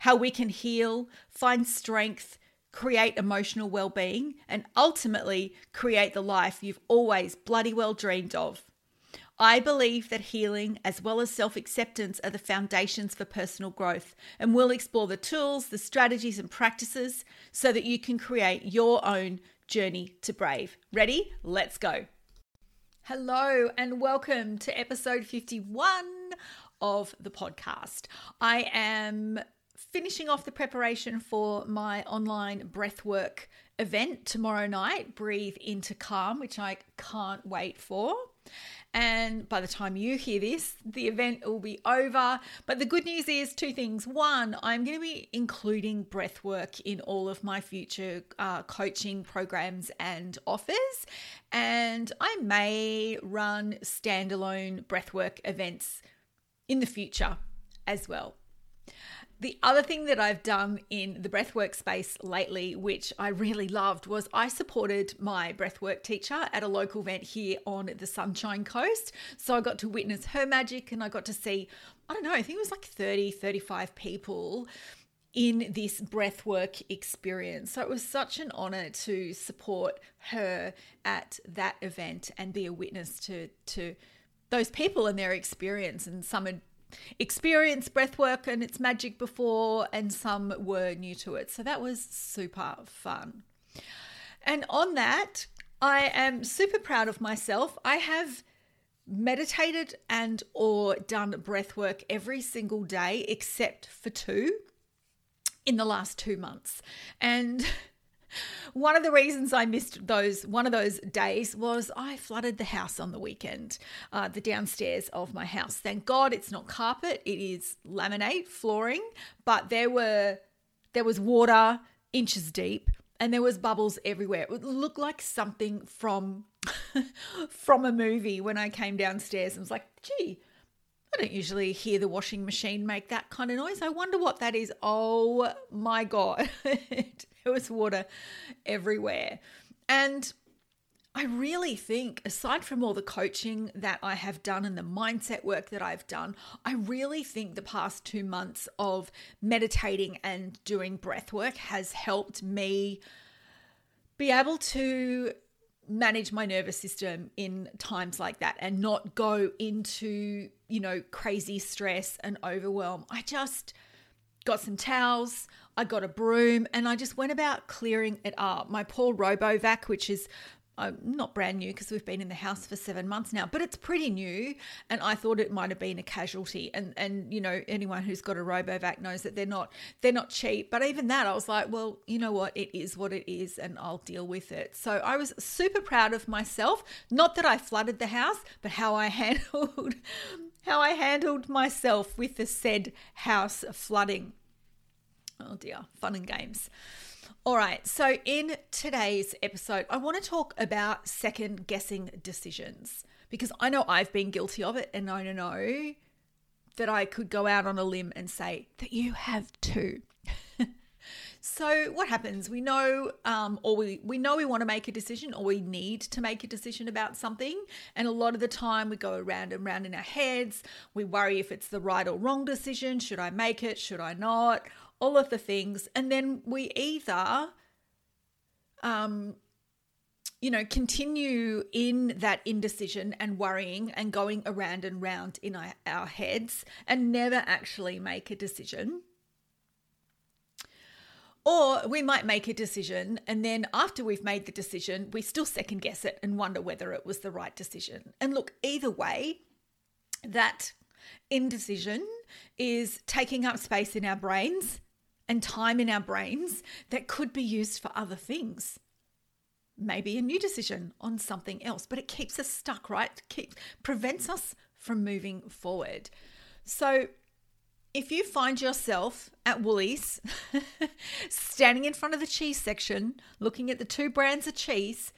how we can heal, find strength, create emotional well being, and ultimately create the life you've always bloody well dreamed of. I believe that healing as well as self acceptance are the foundations for personal growth, and we'll explore the tools, the strategies, and practices so that you can create your own journey to brave. Ready? Let's go. Hello, and welcome to episode 51 of the podcast. I am finishing off the preparation for my online breathwork event tomorrow night, Breathe into Calm, which I can't wait for. And by the time you hear this, the event will be over. But the good news is two things. One, I'm going to be including breathwork in all of my future uh, coaching programs and offers. And I may run standalone breathwork events in the future as well. The other thing that I've done in the breathwork space lately, which I really loved, was I supported my breathwork teacher at a local event here on the Sunshine Coast. So I got to witness her magic and I got to see, I don't know, I think it was like 30, 35 people in this breathwork experience. So it was such an honor to support her at that event and be a witness to to those people and their experience and some had experienced breathwork and its magic before, and some were new to it. So that was super fun. And on that, I am super proud of myself. I have meditated and or done breathwork every single day except for two in the last 2 months. And one of the reasons I missed those one of those days was I flooded the house on the weekend, uh, the downstairs of my house. Thank God it's not carpet; it is laminate flooring. But there were there was water inches deep, and there was bubbles everywhere. It looked like something from from a movie. When I came downstairs, I was like, "Gee." I don't usually hear the washing machine make that kind of noise. I wonder what that is. Oh my God. there was water everywhere. And I really think, aside from all the coaching that I have done and the mindset work that I've done, I really think the past two months of meditating and doing breath work has helped me be able to manage my nervous system in times like that and not go into, you know, crazy stress and overwhelm. I just got some towels, I got a broom, and I just went about clearing it up. My poor RoboVac, which is uh, not brand new because we've been in the house for seven months now, but it's pretty new. And I thought it might have been a casualty. And and you know anyone who's got a RoboVac knows that they're not they're not cheap. But even that, I was like, well, you know what, it is what it is, and I'll deal with it. So I was super proud of myself. Not that I flooded the house, but how I handled how I handled myself with the said house flooding. Oh dear, fun and games. All right, so in today's episode, I want to talk about second guessing decisions because I know I've been guilty of it and I know that I could go out on a limb and say that you have too. so what happens? We know, um, or we we know we want to make a decision, or we need to make a decision about something, and a lot of the time we go around and round in our heads. We worry if it's the right or wrong decision. Should I make it? Should I not? All of the things. And then we either, um, you know, continue in that indecision and worrying and going around and round in our, our heads and never actually make a decision. Or we might make a decision, and then after we've made the decision, we still second guess it and wonder whether it was the right decision. And look, either way, that indecision is taking up space in our brains and time in our brains that could be used for other things. Maybe a new decision on something else, but it keeps us stuck, right? Keeps prevents us from moving forward. So if you find yourself at Woolies standing in front of the cheese section, looking at the two brands of cheese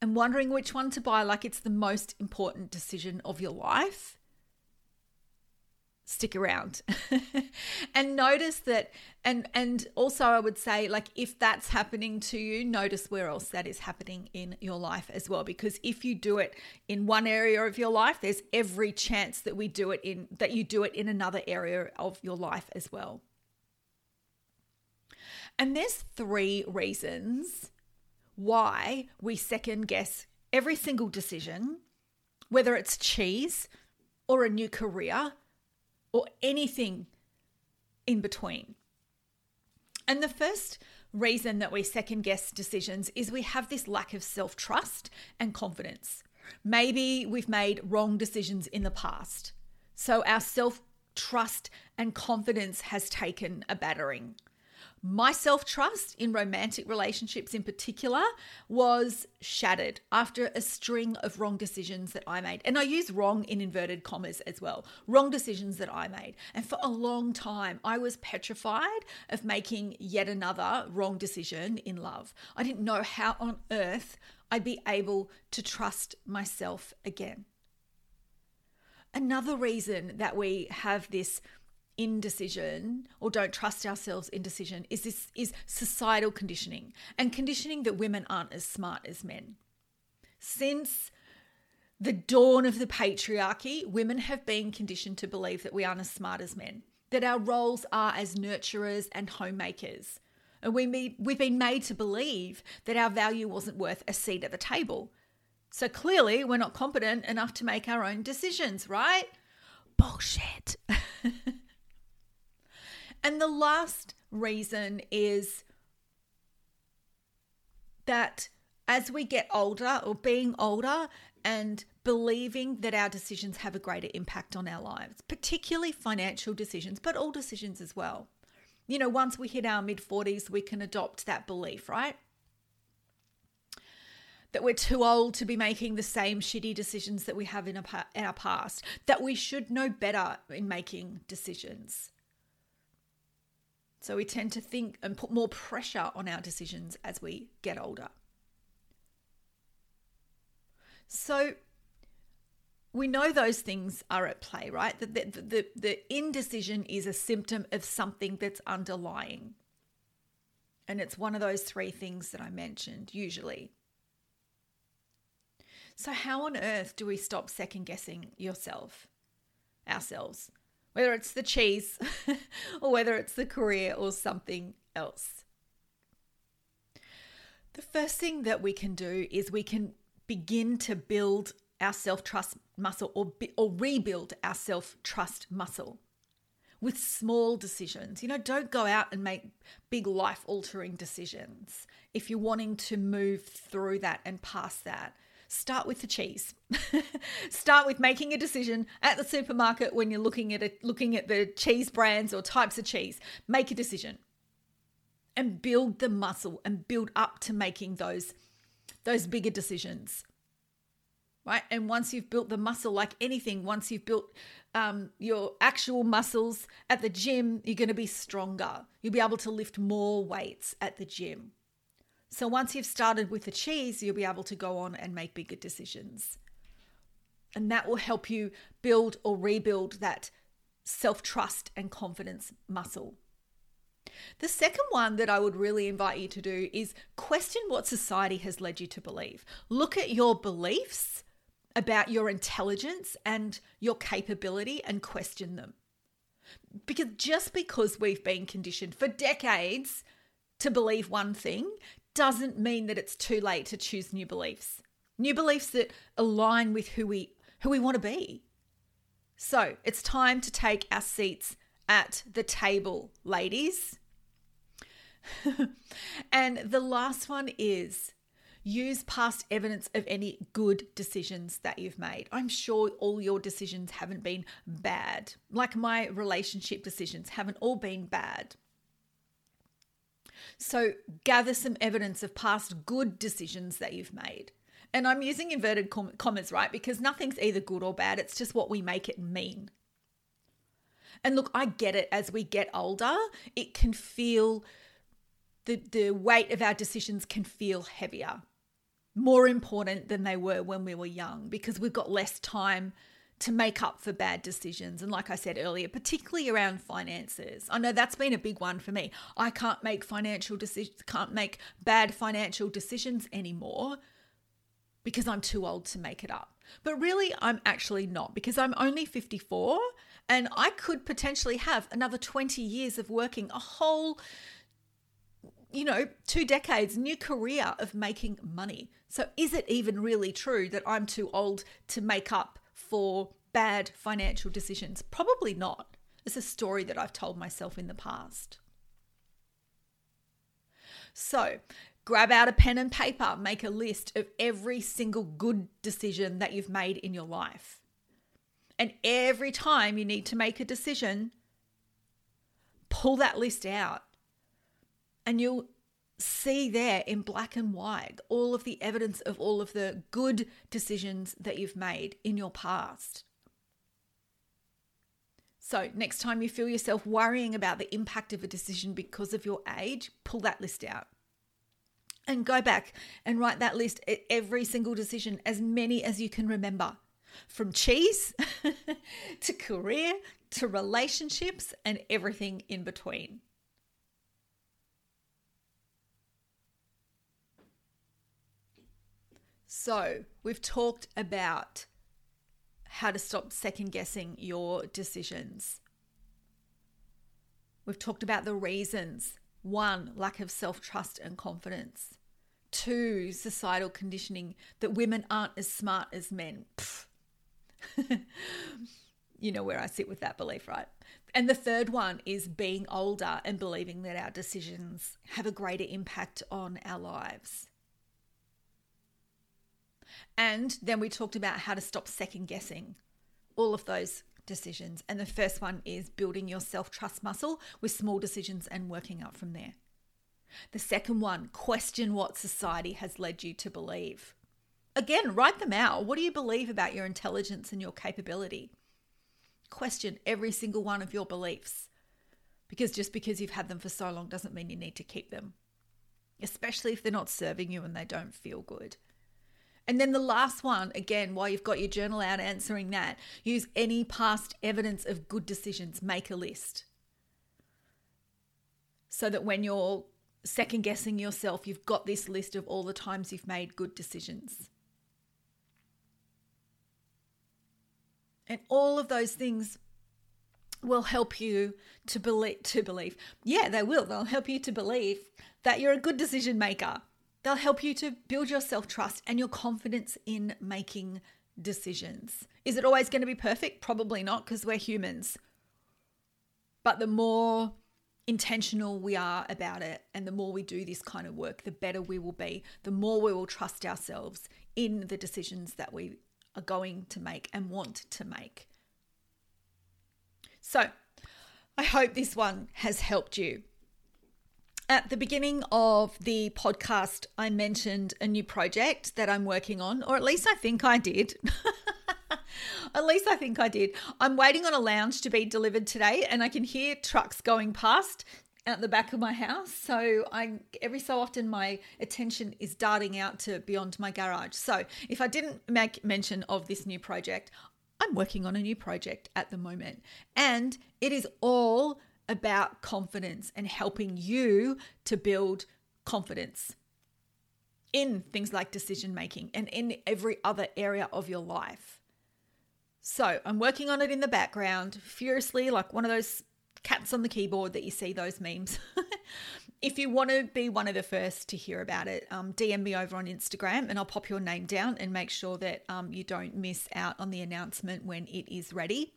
and wondering which one to buy, like it's the most important decision of your life, stick around. And notice that and and also i would say like if that's happening to you notice where else that is happening in your life as well. Because if you do it in one area of your life there's every chance that we do it in that you do it in another area of your life as well. And there's three reasons why we second guess every single decision whether it's cheese or a new career or anything in between. And the first reason that we second guess decisions is we have this lack of self trust and confidence. Maybe we've made wrong decisions in the past. So our self trust and confidence has taken a battering. My self trust in romantic relationships in particular was shattered after a string of wrong decisions that I made. And I use wrong in inverted commas as well wrong decisions that I made. And for a long time, I was petrified of making yet another wrong decision in love. I didn't know how on earth I'd be able to trust myself again. Another reason that we have this indecision or don't trust ourselves indecision is this is societal conditioning and conditioning that women aren't as smart as men. Since the dawn of the patriarchy women have been conditioned to believe that we aren't as smart as men that our roles are as nurturers and homemakers. And we we've been made to believe that our value wasn't worth a seat at the table. So clearly we're not competent enough to make our own decisions right? Bullshit And the last reason is that as we get older or being older and believing that our decisions have a greater impact on our lives, particularly financial decisions, but all decisions as well. You know, once we hit our mid 40s, we can adopt that belief, right? That we're too old to be making the same shitty decisions that we have in our past, that we should know better in making decisions. So we tend to think and put more pressure on our decisions as we get older. So we know those things are at play, right? The, the, the, the indecision is a symptom of something that's underlying. And it's one of those three things that I mentioned, usually. So, how on earth do we stop second guessing yourself, ourselves? Whether it's the cheese or whether it's the career or something else. The first thing that we can do is we can begin to build our self trust muscle or, or rebuild our self trust muscle with small decisions. You know, don't go out and make big life altering decisions if you're wanting to move through that and past that start with the cheese. start with making a decision at the supermarket when you're looking at looking at the cheese brands or types of cheese. Make a decision and build the muscle and build up to making those those bigger decisions right and once you've built the muscle like anything once you've built um, your actual muscles at the gym you're going to be stronger you'll be able to lift more weights at the gym so once you've started with the cheese, you'll be able to go on and make bigger decisions. And that will help you build or rebuild that self trust and confidence muscle. The second one that I would really invite you to do is question what society has led you to believe. Look at your beliefs about your intelligence and your capability and question them. Because just because we've been conditioned for decades to believe one thing doesn't mean that it's too late to choose new beliefs. New beliefs that align with who we who we want to be. So, it's time to take our seats at the table, ladies. and the last one is use past evidence of any good decisions that you've made. I'm sure all your decisions haven't been bad. Like my relationship decisions haven't all been bad. So gather some evidence of past good decisions that you've made. And I'm using inverted commas, right? Because nothing's either good or bad, it's just what we make it mean. And look, I get it as we get older, it can feel the, the weight of our decisions can feel heavier, more important than they were when we were young because we've got less time to make up for bad decisions. And like I said earlier, particularly around finances, I know that's been a big one for me. I can't make financial decisions, can't make bad financial decisions anymore because I'm too old to make it up. But really, I'm actually not because I'm only 54 and I could potentially have another 20 years of working a whole you know, two decades, new career of making money. So is it even really true that I'm too old to make up for bad financial decisions? Probably not. It's a story that I've told myself in the past. So, grab out a pen and paper, make a list of every single good decision that you've made in your life. And every time you need to make a decision, pull that list out and you'll see there in black and white all of the evidence of all of the good decisions that you've made in your past. So, next time you feel yourself worrying about the impact of a decision because of your age, pull that list out and go back and write that list at every single decision, as many as you can remember from cheese to career to relationships and everything in between. So, we've talked about how to stop second guessing your decisions. We've talked about the reasons one, lack of self trust and confidence. Two, societal conditioning that women aren't as smart as men. you know where I sit with that belief, right? And the third one is being older and believing that our decisions have a greater impact on our lives. And then we talked about how to stop second guessing all of those decisions. And the first one is building your self trust muscle with small decisions and working up from there. The second one, question what society has led you to believe. Again, write them out. What do you believe about your intelligence and your capability? Question every single one of your beliefs. Because just because you've had them for so long doesn't mean you need to keep them, especially if they're not serving you and they don't feel good. And then the last one, again, while you've got your journal out answering that, use any past evidence of good decisions, make a list. So that when you're second guessing yourself, you've got this list of all the times you've made good decisions. And all of those things will help you to believe to believe. Yeah, they will. They'll help you to believe that you're a good decision maker They'll help you to build your self trust and your confidence in making decisions. Is it always going to be perfect? Probably not, because we're humans. But the more intentional we are about it and the more we do this kind of work, the better we will be, the more we will trust ourselves in the decisions that we are going to make and want to make. So, I hope this one has helped you. At the beginning of the podcast, I mentioned a new project that I'm working on, or at least I think I did. at least I think I did. I'm waiting on a lounge to be delivered today, and I can hear trucks going past at the back of my house. So I every so often my attention is darting out to beyond my garage. So if I didn't make mention of this new project, I'm working on a new project at the moment, and it is all about confidence and helping you to build confidence in things like decision making and in every other area of your life. So I'm working on it in the background, furiously, like one of those cats on the keyboard that you see those memes. if you want to be one of the first to hear about it, um, DM me over on Instagram and I'll pop your name down and make sure that um, you don't miss out on the announcement when it is ready.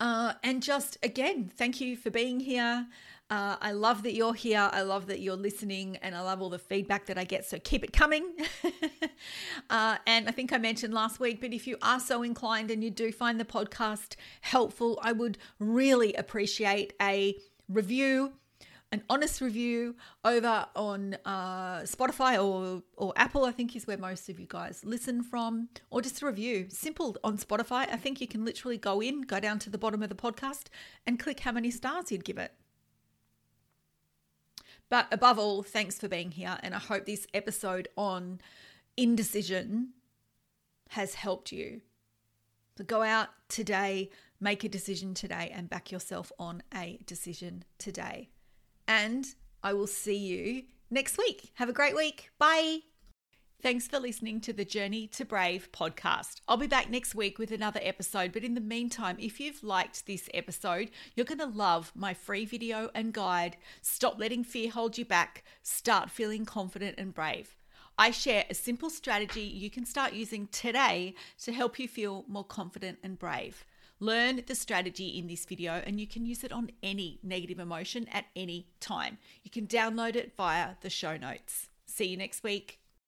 Uh, and just again, thank you for being here. Uh, I love that you're here. I love that you're listening, and I love all the feedback that I get. So keep it coming. uh, and I think I mentioned last week, but if you are so inclined and you do find the podcast helpful, I would really appreciate a review an honest review over on uh, Spotify or, or Apple, I think is where most of you guys listen from, or just a review. Simple on Spotify. I think you can literally go in, go down to the bottom of the podcast, and click how many stars you'd give it. But above all, thanks for being here. And I hope this episode on indecision has helped you. So go out today, make a decision today, and back yourself on a decision today. And I will see you next week. Have a great week. Bye. Thanks for listening to the Journey to Brave podcast. I'll be back next week with another episode, but in the meantime, if you've liked this episode, you're going to love my free video and guide Stop Letting Fear Hold You Back, Start Feeling Confident and Brave. I share a simple strategy you can start using today to help you feel more confident and brave. Learn the strategy in this video and you can use it on any negative emotion at any time. You can download it via the show notes. See you next week.